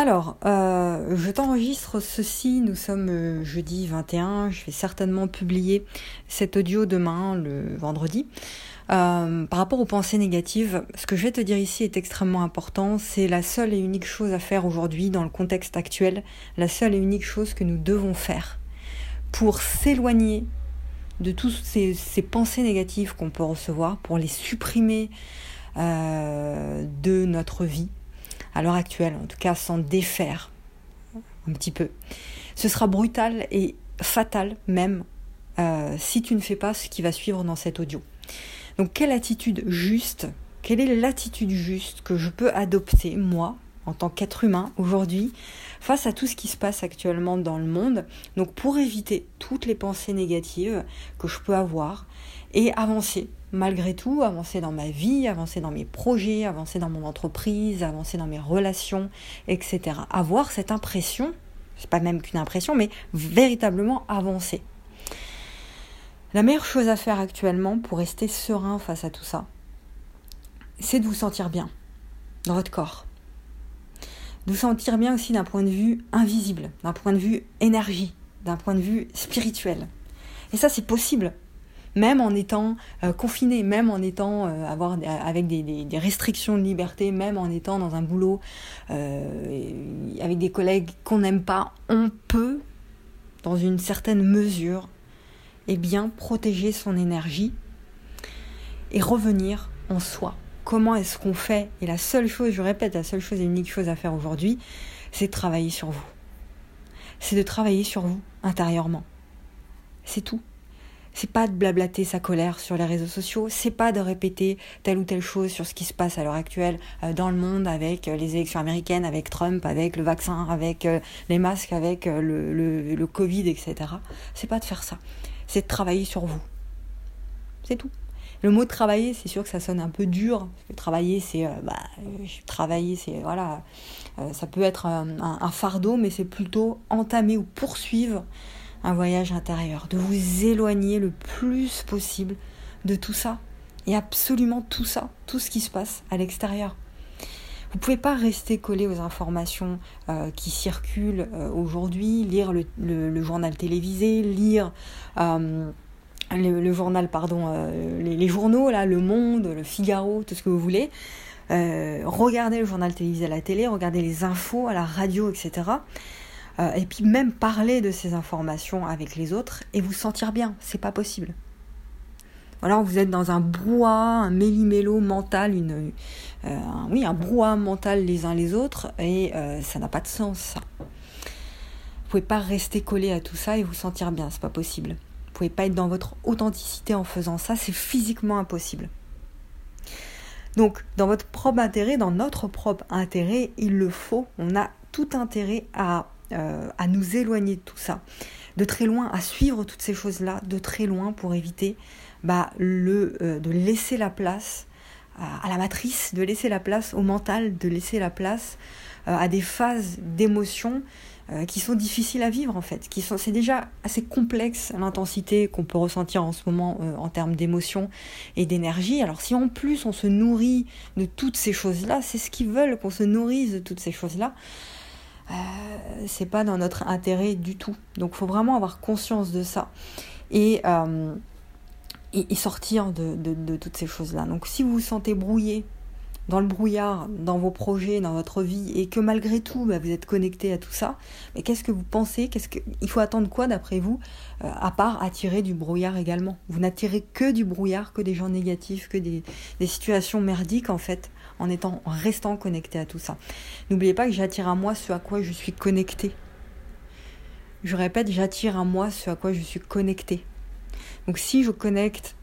Alors, euh, je t'enregistre ceci, nous sommes euh, jeudi 21, je vais certainement publier cet audio demain, le vendredi. Euh, par rapport aux pensées négatives, ce que je vais te dire ici est extrêmement important. C'est la seule et unique chose à faire aujourd'hui dans le contexte actuel, la seule et unique chose que nous devons faire pour s'éloigner de toutes ces, pensées négatives qu'on peut recevoir, pour les supprimer de notre vie à l'heure actuelle, en tout cas s'en défaire un petit peu. Ce sera brutal et fatal même euh, si tu ne fais pas ce qui va suivre dans cet audio. Donc quelle attitude juste, quelle est l'attitude juste que je peux adopter, moi, en tant qu'être humain, aujourd'hui, face à tout ce qui se passe actuellement dans le monde, donc pour éviter toutes les pensées négatives que je peux avoir et avancer malgré tout, avancer dans ma vie, avancer dans mes projets, avancer dans mon entreprise, avancer dans mes relations, etc. Avoir cette impression, c'est pas même qu'une impression, mais véritablement avancer. La meilleure chose à faire actuellement pour rester serein face à tout ça, c'est de vous sentir bien dans votre corps. De vous sentir bien aussi d'un point de vue invisible, d'un point de vue énergie, d'un point de vue spirituel. Et ça, c'est possible même en étant euh, confiné, même en étant euh, avec des, restrictions de liberté, même en étant dans un boulot euh, avec des collègues qu'on n'aime pas, on peut, dans une certaine mesure, eh bien, protéger son énergie et revenir en soi. Comment est-ce qu'on fait? Et la seule chose, je répète, la seule chose et unique chose à faire aujourd'hui, c'est de travailler sur vous. C'est de travailler sur vous intérieurement. C'est tout. C'est pas de blablater sa colère sur les réseaux sociaux, c'est pas de répéter telle ou telle chose sur ce qui se passe à l'heure actuelle euh, dans le monde avec euh, les élections américaines, avec Trump, avec le vaccin, avec euh, les masques, avec le, le, Covid, etc. C'est pas de faire ça. C'est de travailler sur vous. C'est tout. Le mot travailler, c'est sûr que ça sonne un peu dur. Travailler, c'est bah, travailler, c'est voilà, ça peut être un fardeau, mais c'est plutôt entamer ou poursuivre un voyage intérieur, de vous éloigner le plus possible de tout ça. Et absolument tout ça, tout ce qui se passe à l'extérieur. Vous ne pouvez pas rester collé aux informations euh, qui circulent euh, aujourd'hui, lire le, journal télévisé, lire euh, le, journal, pardon, les, les, journaux, là, Le Monde, Le Figaro, tout ce que vous voulez. regardez le journal télévisé à la télé, regardez les infos à la radio, etc. Euh, et puis même parler de ces informations avec les autres et vous sentir bien, c'est pas possible. Alors vous êtes dans un brouhaha, un méli-mélo mental, euh, oui, un brouhaha mental les uns les autres, et euh, ça n'a pas de sens, ça. Vous pouvez pas rester collé à tout ça et vous sentir bien, c'est pas possible. Vous pouvez pas être dans votre authenticité en faisant ça, c'est physiquement impossible. Donc, dans votre propre intérêt, dans notre propre intérêt, il le faut. On a tout intérêt à euh, à nous éloigner de tout ça, de très loin, à suivre toutes ces choses-là, de très loin pour éviter bah, le, euh, de laisser la place à, la matrice, de laisser la place au mental, de laisser la place euh, à des phases d'émotions qui sont difficiles à vivre en fait, c'est déjà assez complexe l'intensité qu'on peut ressentir en ce moment en termes d'émotions et d'énergie. Alors si en plus on se nourrit de toutes ces choses-là, c'est ce qu'ils veulent qu'on se nourrisse de toutes ces choses-là. Euh, c'est pas dans notre intérêt du tout. Donc il faut vraiment avoir conscience de ça et, euh, sortir de, toutes ces choses-là. Donc si vous vous sentez brouillé dans le brouillard, dans vos projets, dans votre vie, et que malgré tout, bah, vous êtes connecté à tout ça, mais qu'est-ce que vous pensez? Qu'est-ce que... Il faut attendre quoi d'après vous, euh, à part attirer du brouillard également? Vous n'attirez que du brouillard, que des gens négatifs, que des situations merdiques en fait en étant restant connecté à tout ça. N'oubliez pas que j'attire à moi ce à quoi je suis connecté. Je répète, j'attire à moi ce à quoi je suis connecté. Donc si je connecte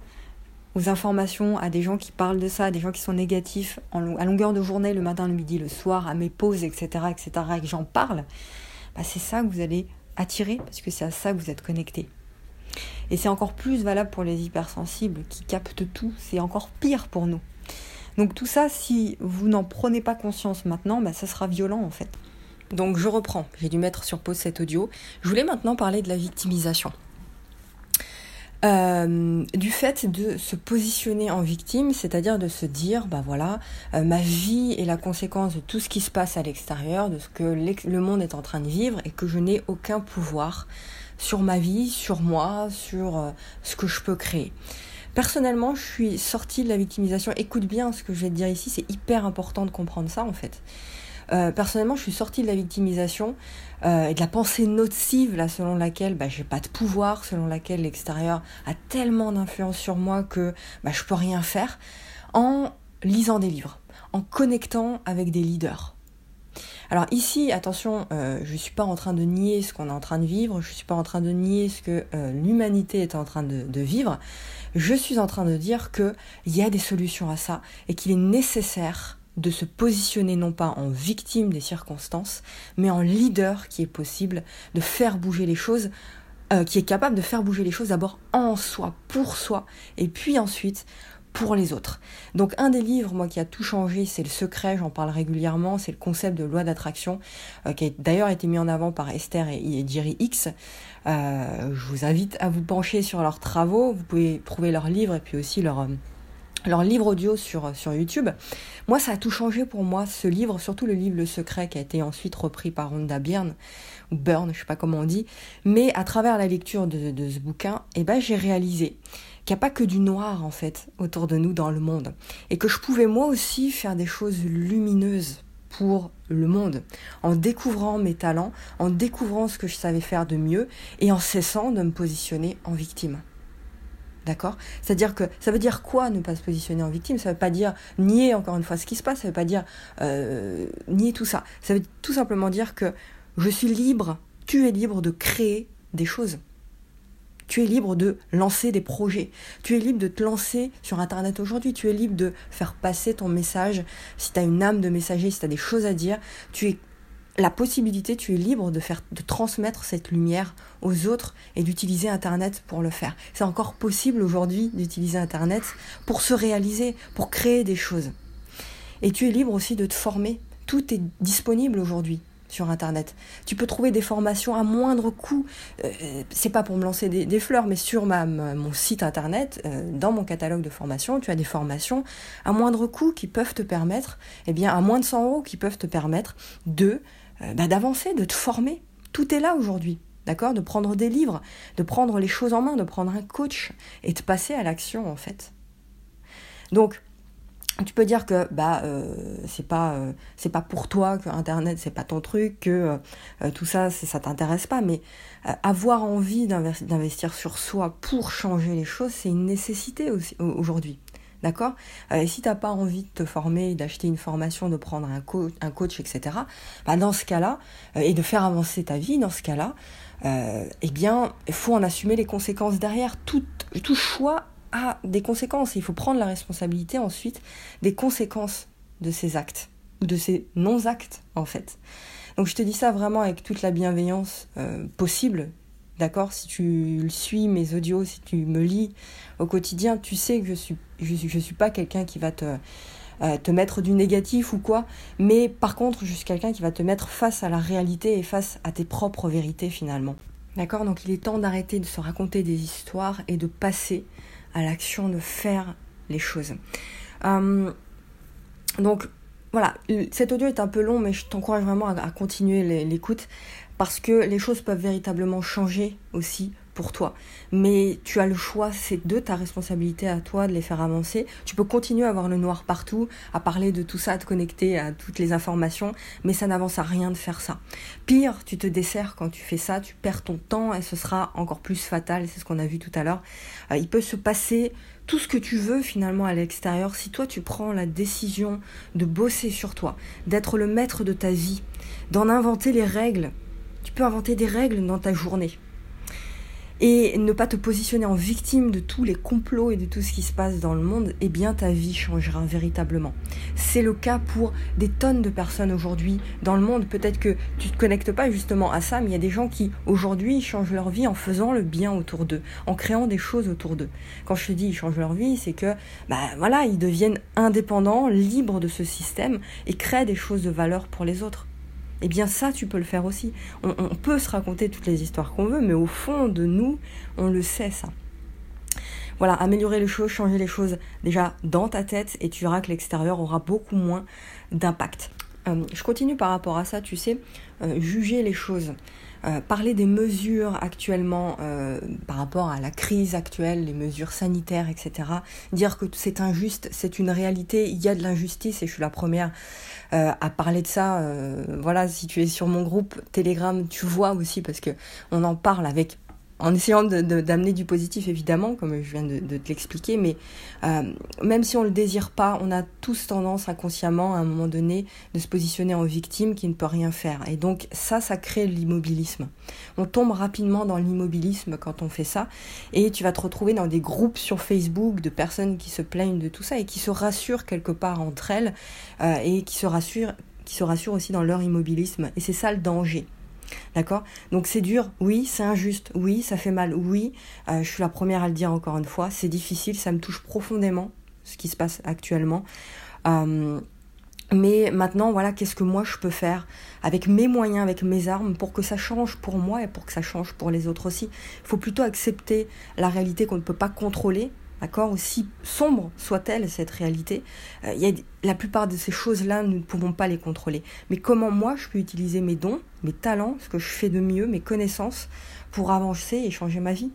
aux informations, à des gens qui parlent de ça, à des gens qui sont négatifs à longueur de journée, le matin, le midi, le soir, à mes pauses, etc., etc., et que j'en parle, bah c'est ça que vous allez attirer parce que c'est à ça que vous êtes connecté. Et c'est encore plus valable pour les hypersensibles qui captent tout, c'est encore pire pour nous. Donc tout ça, si vous n'en prenez pas conscience maintenant, bah, ça sera violent en fait. Donc je reprends, j'ai dû mettre sur pause cet audio. Je voulais maintenant parler de la victimisation. euh, du fait de se positionner en victime, c'est-à-dire de se dire, bah voilà, euh, ma vie est la conséquence de tout ce qui se passe à l'extérieur, de ce que le monde est en train de vivre et que je n'ai aucun pouvoir sur ma vie, sur moi, sur euh, ce que je peux créer. Personnellement, je suis sortie de la victimisation. Écoute bien ce que je vais te dire ici, c'est hyper important de comprendre ça en fait. Euh, personnellement, je suis sortie de la victimisation euh, et de la pensée nocive, là, selon laquelle bah, j'ai pas de pouvoir, selon laquelle l'extérieur a tellement d'influence sur moi que bah, je peux rien faire, en lisant des livres, en connectant avec des leaders. Alors ici, attention, euh, je ne suis pas en train de nier ce qu'on est en train de vivre, je ne suis pas en train de nier ce que l'humanité est en train de, de, vivre. Je suis en train de dire qu'il y a des solutions à ça et qu'il est nécessaire de se positionner non pas en victime des circonstances, mais en leader qui est possible de faire bouger les choses, euh, qui est capable de faire bouger les choses d'abord en soi, pour soi, et puis ensuite pour les autres. Donc un des livres, moi, qui a tout changé, c'est Le Secret, j'en parle régulièrement, c'est le concept de loi d'attraction, euh, qui a d'ailleurs été mis en avant par Esther et, Jerry X. Euh, je vous invite à vous pencher sur leurs travaux, vous pouvez trouver leurs livres et puis aussi leur leur livre audio sur, sur YouTube. Moi, ça a tout changé pour moi, ce livre, surtout le livre Le Secret, qui a été ensuite repris par Rhonda Byrne, ou Byrne, je sais pas comment on dit. Mais à travers la lecture de, ce bouquin, eh ben, j'ai réalisé qu'il n'y a pas que du noir, en fait, autour de nous dans le monde. Et que je pouvais moi aussi faire des choses lumineuses pour le monde, en découvrant mes talents, en découvrant ce que je savais faire de mieux, et en cessant de me positionner en victime. D'accord? C'est-à-dire que ça veut dire quoi ne pas se positionner en victime? Ça veut pas dire nier encore une fois ce qui se passe, ça veut pas dire euh, nier tout ça. Ça veut tout simplement dire que je suis libre, tu es libre de créer des choses. Tu es libre de lancer des projets. Tu es libre de te lancer sur Internet aujourd'hui. Tu es libre de faire passer ton message. Si tu as une âme de messager, si tu as des choses à dire, tu es la possibilité, tu es libre de faire, de transmettre cette lumière aux autres et d'utiliser Internet pour le faire. C'est encore possible aujourd'hui d'utiliser Internet pour se réaliser, pour créer des choses. Et tu es libre aussi de te former. Tout est disponible aujourd'hui Internet. Tu peux trouver des formations à moindre coût. Euh, c'est pas pour me lancer des, fleurs, mais sur ma, mon site Internet, euh, dans mon catalogue de formations, tu as des formations à moindre coût qui peuvent te permettre, eh bien, à moins de 100 euros, qui peuvent te permettre de euh, bah, d'avancer, de te former. Tout est là aujourd'hui. D'accord? De prendre des livres, de prendre les choses en main, de prendre un coach et de passer à l'action en fait. Donc, tu peux dire que bah euh, c'est pas euh, c'est pas pour toi que internet c'est pas ton truc que tout ça ça t'intéresse pas mais avoir envie d'investir sur soi pour changer les choses c'est une nécessité aujourd'hui D'accord? Euh, Et si tu n'as pas envie de te former, d'acheter une formation, de prendre un, un coach, etc., bah dans ce cas-là, euh, et de faire avancer ta vie, dans ce cas-là, euh, eh bien, il faut en assumer les conséquences derrière. Tout, tout choix des conséquences. Il faut prendre la responsabilité ensuite des conséquences de ces actes, ou de ces non-actes, en fait. Donc je te dis ça vraiment avec toute la bienveillance possible, D'accord? Si tu suis mes audios, si tu me lis au quotidien, tu sais que je suis, je je suis pas quelqu'un qui va te, euh, te mettre du négatif ou quoi. Mais par contre, je suis quelqu'un qui va te mettre face à la réalité et face à tes propres vérités finalement. D'accord? Donc il est temps d'arrêter de se raconter des histoires et de passer à l'action, de faire les choses. Euh, donc voilà, cet audio est un peu long, mais je t'encourage vraiment à continuer l'écoute parce que les choses peuvent véritablement changer aussi pour toi. Mais tu as le choix, c'est de ta responsabilité à toi de les faire avancer. Tu peux continuer à avoir le noir partout, à parler de tout ça, à te connecter à toutes les informations, mais ça n'avance à rien de faire ça. Pire, tu te desserres quand tu fais ça, tu perds ton temps et ce sera encore plus fatal, c'est ce qu'on a vu tout à l'heure. Euh, il peut se passer tout ce que tu veux finalement à l'extérieur si toi tu prends la décision de bosser sur toi, d'être le maître de ta vie, d'en inventer les règles tu peux inventer des règles dans ta journée. Et ne pas te positionner en victime de tous les complots et de tout ce qui se passe dans le monde, eh bien ta vie changera véritablement. C'est le cas pour des tonnes de personnes aujourd'hui dans le monde. Peut-être que tu ne te connectes pas justement à ça, mais il y a des gens qui aujourd'hui changent leur vie en faisant le bien autour d'eux, en créant des choses autour d'eux. Quand je te dis ils changent leur vie, c'est que bah voilà, ils deviennent indépendants, libres de ce système et créent des choses de valeur pour les autres eh bien ça, tu peux le faire aussi. On, peut se raconter toutes les histoires qu'on veut, mais au fond de nous, on le sait ça. voilà, améliorer les choses, changer les choses déjà dans ta tête et tu verras que l'extérieur aura beaucoup moins d'impact. Euh, je continue par rapport à ça, tu sais, euh, juger les choses. Euh, parler des mesures actuellement par rapport à la crise actuelle, les mesures sanitaires, etc. Dire que c'est injuste, c'est une réalité, il y a de l'injustice et je suis la première à parler de ça. voilà, si tu es sur mon groupe Telegram, tu vois aussi parce que on en parle avec en essayant d'amener du positif évidemment, comme je viens de, te l'expliquer, mais euh, même si on ne le désire pas, on a tous tendance inconsciemment à un moment donné de se positionner en victime qui ne peut rien faire. Et donc ça, ça crée l'immobilisme. On tombe rapidement dans l'immobilisme quand on fait ça, et tu vas te retrouver dans des groupes sur Facebook de personnes qui se plaignent de tout ça et qui se rassurent quelque part entre elles, euh, et qui se rassurent qui se rassurent aussi dans leur immobilisme. Et c'est ça le danger. D'accord? Donc c'est dur, oui, c'est injuste, oui, ça fait mal, oui, euh, je suis la première à le dire encore une fois, c'est difficile, ça me touche profondément ce qui se passe actuellement. Euh, mais maintenant, voilà, qu'est-ce que moi je peux faire avec mes moyens, avec mes armes, pour que ça change pour moi et pour que ça change pour les autres aussi? Il faut plutôt accepter la réalité qu'on ne peut pas contrôler, D'accord Aussi sombre soit-elle cette réalité, euh, la plupart de ces choses-là, nous ne pouvons pas les contrôler. Mais comment moi, je peux utiliser mes dons, mes talents, ce que je fais de mieux, mes connaissances, pour avancer et changer ma vie?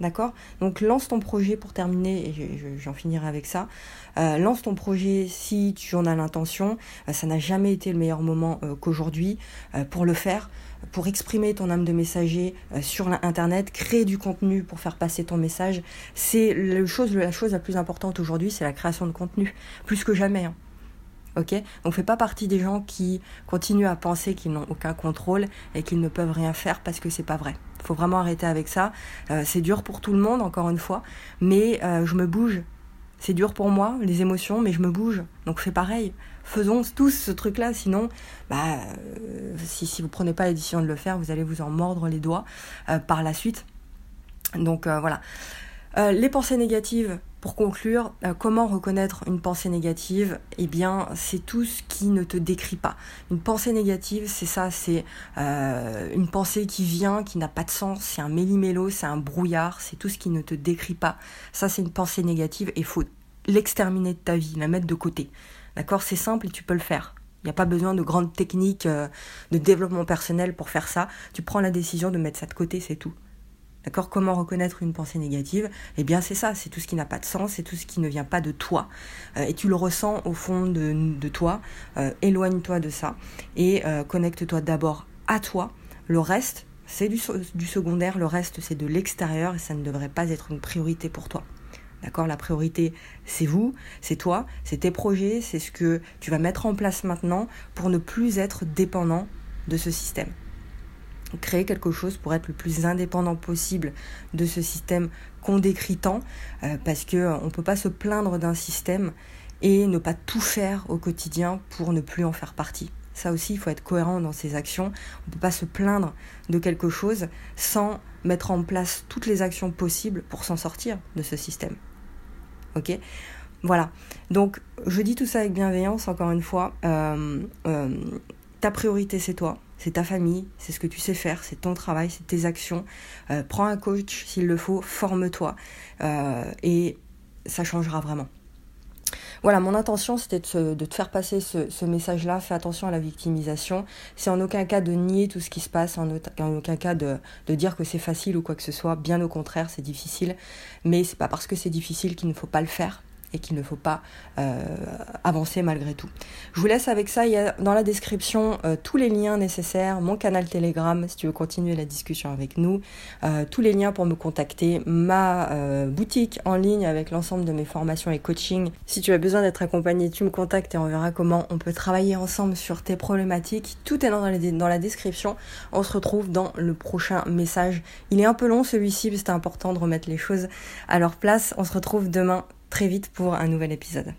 D'accord? Donc lance ton projet pour terminer, et j'en finirai avec ça. Euh, lance ton projet si tu en as l'intention. Euh, ça n'a jamais été le meilleur moment qu'aujourd'hui pour le faire pour exprimer ton âme de messager euh, sur l'internet, créer du contenu pour faire passer ton message, c'est la chose, la chose la plus importante aujourd'hui, c'est la création de contenu, plus que jamais. Hein. Ok? Donc fais pas partie des gens qui continuent à penser qu'ils n'ont aucun contrôle et qu'ils ne peuvent rien faire parce que c'est pas vrai. Faut vraiment arrêter avec ça. Euh, c'est dur pour tout le monde, encore une fois, mais euh, je me bouge. C'est dur pour moi, les émotions, mais je me bouge. Donc fais pareil faisons tous ce truc-là, sinon, bah, euh, si, si vous prenez pas la décision de le faire, vous allez vous en mordre les doigts par la suite. Donc voilà. les pensées négatives, pour conclure, comment reconnaître une pensée négative? Eh bien, c'est tout ce qui ne te décrit pas. Une pensée négative, c'est ça, c'est une pensée qui vient, qui n'a pas de sens, c'est un méli-mélo, c'est un brouillard, c'est tout ce qui ne te décrit pas. Ça, c'est une pensée négative et faut l'exterminer de ta vie, la mettre de côté. D'accord? C'est simple et tu peux le faire. Il n'y a pas besoin de grandes techniques euh, de développement personnel pour faire ça. Tu prends la décision de mettre ça de côté, c'est tout. D'accord? Comment reconnaître une pensée négative? Eh bien, c'est ça, c'est tout ce qui n'a pas de sens, c'est tout ce qui ne vient pas de toi. Euh, et tu le ressens au fond de, toi. Euh, éloigne-toi de ça et connecte-toi d'abord à toi. Le reste, c'est du secondaire, le reste, c'est de l'extérieur et ça ne devrait pas être une priorité pour toi. D'accord? La priorité, c'est vous, c'est toi, c'est tes projets, c'est ce que tu vas mettre en place maintenant pour ne plus être dépendant de ce système. Créer quelque chose pour être le plus indépendant possible de ce système qu'on décrit tant, euh, parce qu'on euh, ne peut pas se plaindre d'un système et ne pas tout faire au quotidien pour ne plus en faire partie. Ça aussi, il faut être cohérent dans ses actions. On ne peut pas se plaindre de quelque chose sans mettre en place toutes les actions possibles pour s'en sortir de ce système. Ok? Voilà. Donc, je dis tout ça avec bienveillance, encore une fois. Euh, ta priorité, c'est toi, c'est ta famille, c'est ce que tu sais faire, c'est ton travail, c'est tes actions. Euh, prends un coach s'il le faut, forme-toi et ça changera vraiment. Voilà, mon intention c'était de, te faire passer ce, message-là. Fais attention à la victimisation. C'est en aucun cas de nier tout ce qui se passe, en, aucun cas de, de dire que c'est facile ou quoi que ce soit. Bien au contraire, c'est difficile. Mais c'est pas parce que c'est difficile qu'il ne faut pas le faire qu'il ne faut pas euh, avancer malgré tout. Je vous laisse avec ça. Il y a dans la description euh, tous les liens nécessaires, mon canal Telegram si tu veux continuer la discussion avec nous, euh, tous les liens pour me contacter, ma boutique en ligne avec l'ensemble de mes formations et coaching. Si tu as besoin d'être accompagné, tu me contactes et on verra comment on peut travailler ensemble sur tes problématiques. Tout est dans la, dans la description. On se retrouve dans le prochain message. Il est un peu long celui-ci, mais c'était important de remettre les choses à leur place. On se retrouve demain très vite pour un nouvel épisode.